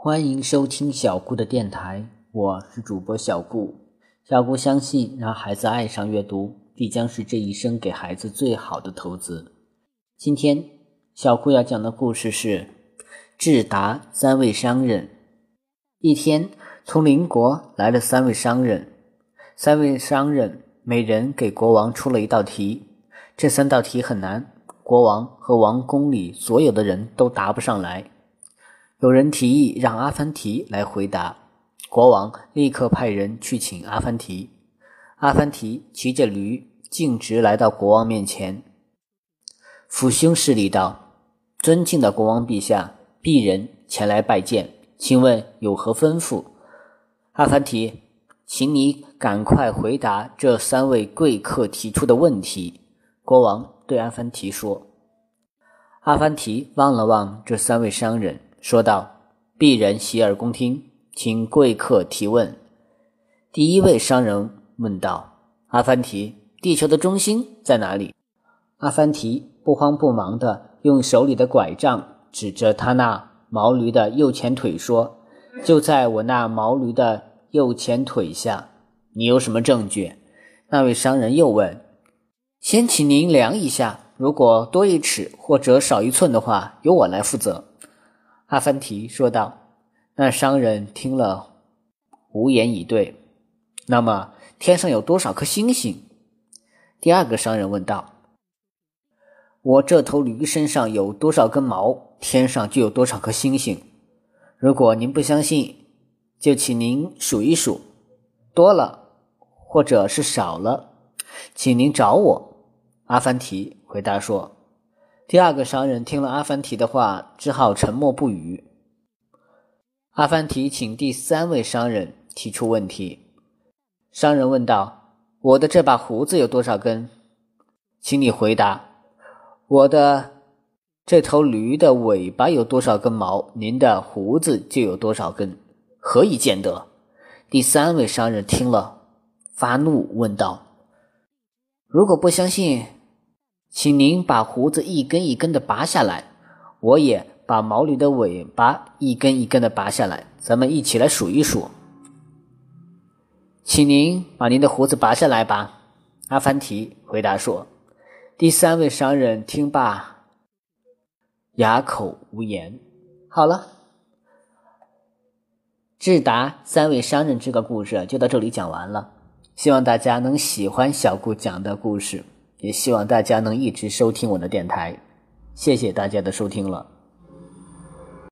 欢迎收听小顾的电台，我是主播小顾。小顾相信，让孩子爱上阅读，必将是这一生给孩子最好的投资。今天，小顾要讲的故事是智达三位商人。一天，从邻国来了三位商人，三位商人每人给国王出了一道题，这三道题很难，国王和王宫里所有的人都答不上来。有人提议让阿凡提来回答，国王立刻派人去请阿凡提。阿凡提骑着驴径直来到国王面前，俯胸施礼道：“尊敬的国王陛下，鄙人前来拜见，请问有何吩咐？”阿凡提，请你赶快回答这三位贵客提出的问题。”国王对阿凡提说。阿凡提望了望这三位商人。说道：“鄙人洗耳恭听，请贵客提问。”第一位商人问道：“阿凡提，地球的中心在哪里？”阿凡提不慌不忙地用手里的拐杖指着他那毛驴的右前腿说：“就在我那毛驴的右前腿下。”你有什么证据？那位商人又问：“先请您量一下，如果多一尺或者少一寸的话，由我来负责。”阿凡提说道：“那商人听了，无言以对。那么，天上有多少颗星星？”第二个商人问道：“我这头驴身上有多少根毛，天上就有多少颗星星。如果您不相信，就请您数一数，多了或者是少了，请您找我。”阿凡提回答说。第二个商人听了阿凡提的话，只好沉默不语。阿凡提请第三位商人提出问题。商人问道：“我的这把胡子有多少根？请你回答。我的这头驴的尾巴有多少根毛？您的胡子就有多少根？何以见得？”第三位商人听了，发怒问道：“如果不相信？”请您把胡子一根一根的拔下来，我也把毛驴的尾巴一根一根的拔下来，咱们一起来数一数。请您把您的胡子拔下来吧。”阿凡提回答说。第三位商人听罢，哑口无言。好了，智达三位商人这个故事就到这里讲完了。希望大家能喜欢小顾讲的故事。也希望大家能一直收听我的电台，谢谢大家的收听了。